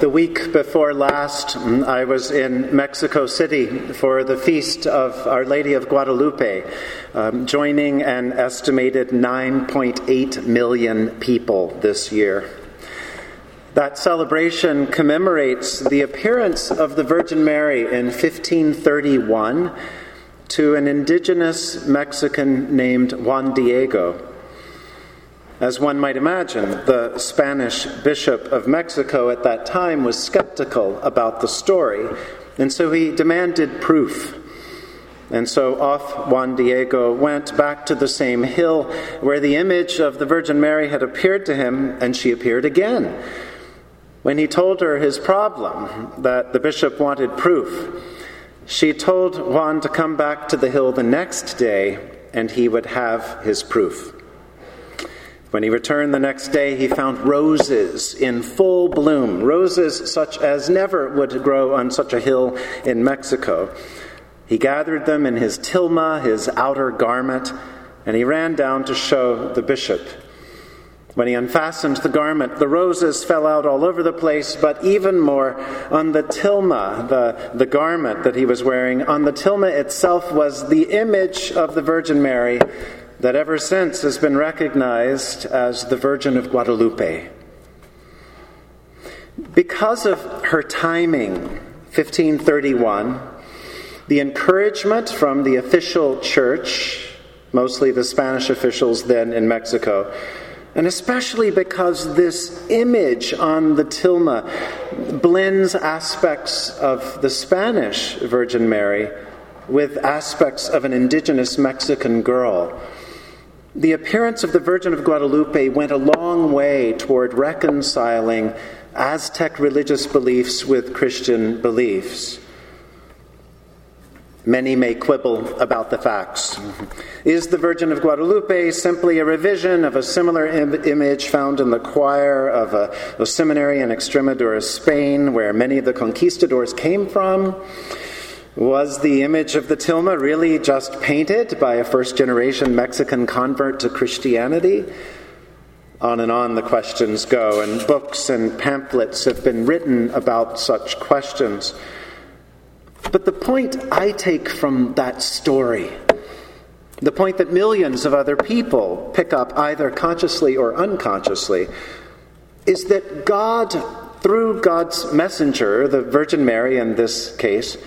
The week before last, I was in Mexico City for the feast of Our Lady of Guadalupe, um, joining an estimated 9.8 million people this year. That celebration commemorates the appearance of the Virgin Mary in 1531 to an indigenous Mexican named Juan Diego. As one might imagine, the Spanish Bishop of Mexico at that time was skeptical about the story, and so he demanded proof. And so off Juan Diego went back to the same hill where the image of the Virgin Mary had appeared to him, and she appeared again. When he told her his problem, that the bishop wanted proof, she told Juan to come back to the hill the next day, and he would have his proof. When he returned the next day, he found roses in full bloom, roses such as never would grow on such a hill in Mexico. He gathered them in his tilma, his outer garment, and he ran down to show the bishop. When he unfastened the garment, the roses fell out all over the place, but even more on the tilma, the, the garment that he was wearing. On the tilma itself was the image of the Virgin Mary that ever since has been recognized as the Virgin of Guadalupe. Because of her timing, 1531, the encouragement from the official church, mostly the Spanish officials then in Mexico, and especially because this image on the tilma blends aspects of the Spanish Virgin Mary with aspects of an indigenous Mexican girl the appearance of the Virgin of Guadalupe went a long way toward reconciling Aztec religious beliefs with Christian beliefs. Many may quibble about the facts. Is the Virgin of Guadalupe simply a revision of a similar Im- image found in the choir of a, a seminary in Extremadura, Spain, where many of the conquistadors came from? Was the image of the tilma really just painted by a first generation Mexican convert to Christianity? On and on the questions go, and books and pamphlets have been written about such questions. But the point I take from that story, the point that millions of other people pick up either consciously or unconsciously, is that God, through God's messenger, the Virgin Mary in this case,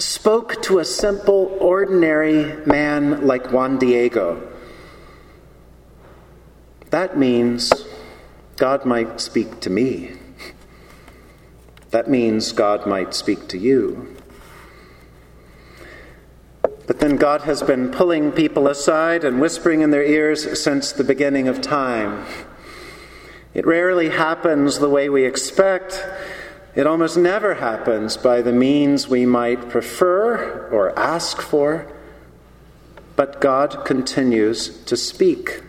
spoke to a simple, ordinary man like Juan Diego. That means God might speak to me. That means God might speak to you. But then God has been pulling people aside and whispering in their ears since the beginning of time. It rarely happens the way we expect. It almost never happens by the means we might prefer or ask for, but God continues to speak.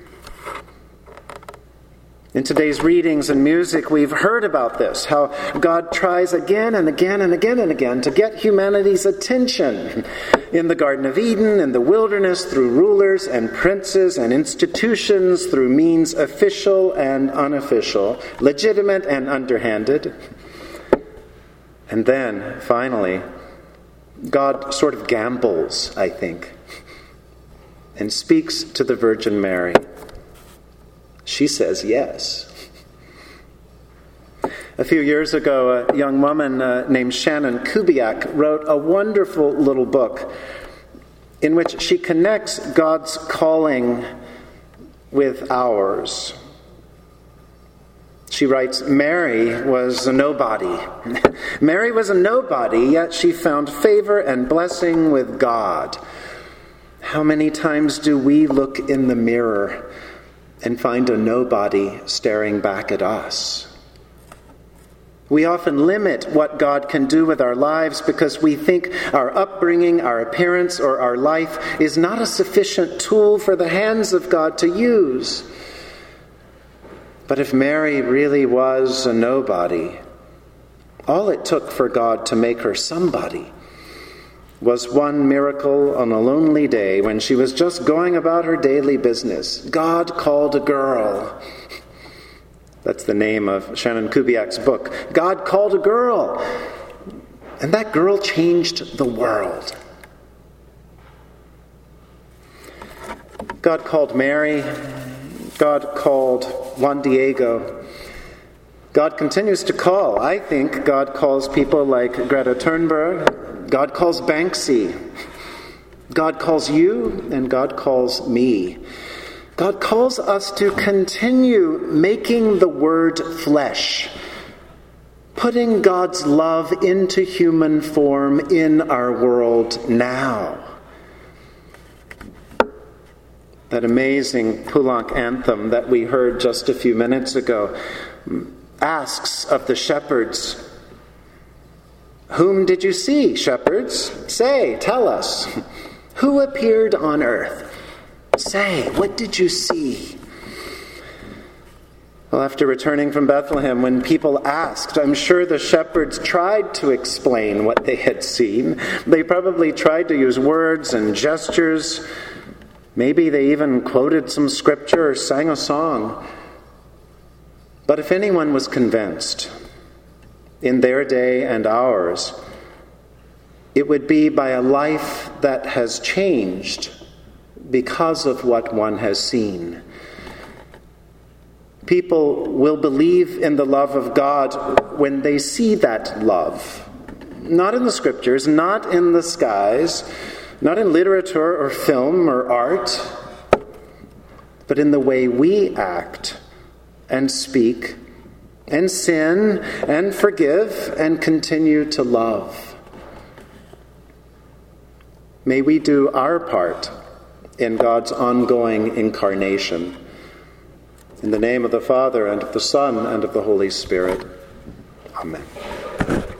In today's readings and music, we've heard about this how God tries again and again and again and again to get humanity's attention. In the Garden of Eden, in the wilderness, through rulers and princes and institutions, through means official and unofficial, legitimate and underhanded. And then, finally, God sort of gambles, I think, and speaks to the Virgin Mary. She says yes. A few years ago, a young woman uh, named Shannon Kubiak wrote a wonderful little book in which she connects God's calling with ours. She writes Mary was a nobody. Mary was a nobody, yet she found favor and blessing with God. How many times do we look in the mirror and find a nobody staring back at us? We often limit what God can do with our lives because we think our upbringing, our appearance, or our life is not a sufficient tool for the hands of God to use. But if Mary really was a nobody, all it took for God to make her somebody was one miracle on a lonely day when she was just going about her daily business. God called a girl That's the name of Shannon Kubiak's book. God called a girl, and that girl changed the world. God called Mary. God called Juan Diego. God continues to call. I think God calls people like Greta Thunberg. God calls Banksy. God calls you, and God calls me. God calls us to continue making the word flesh, putting God's love into human form in our world now. That amazing Poulenc anthem that we heard just a few minutes ago asks of the shepherds, Whom did you see, shepherds? Say, tell us. Who appeared on earth? Say, what did you see? Well, after returning from Bethlehem, when people asked, I'm sure the shepherds tried to explain what they had seen. They probably tried to use words and gestures. Maybe they even quoted some scripture or sang a song. But if anyone was convinced in their day and ours, it would be by a life that has changed because of what one has seen. People will believe in the love of God when they see that love. Not in the scriptures, not in the skies, not in literature or film or art, but in the way we act and speak and sin and forgive and continue to love. May we do our part in God's ongoing incarnation. In the name of the Father, and of the Son, and of the Holy Spirit. Amen.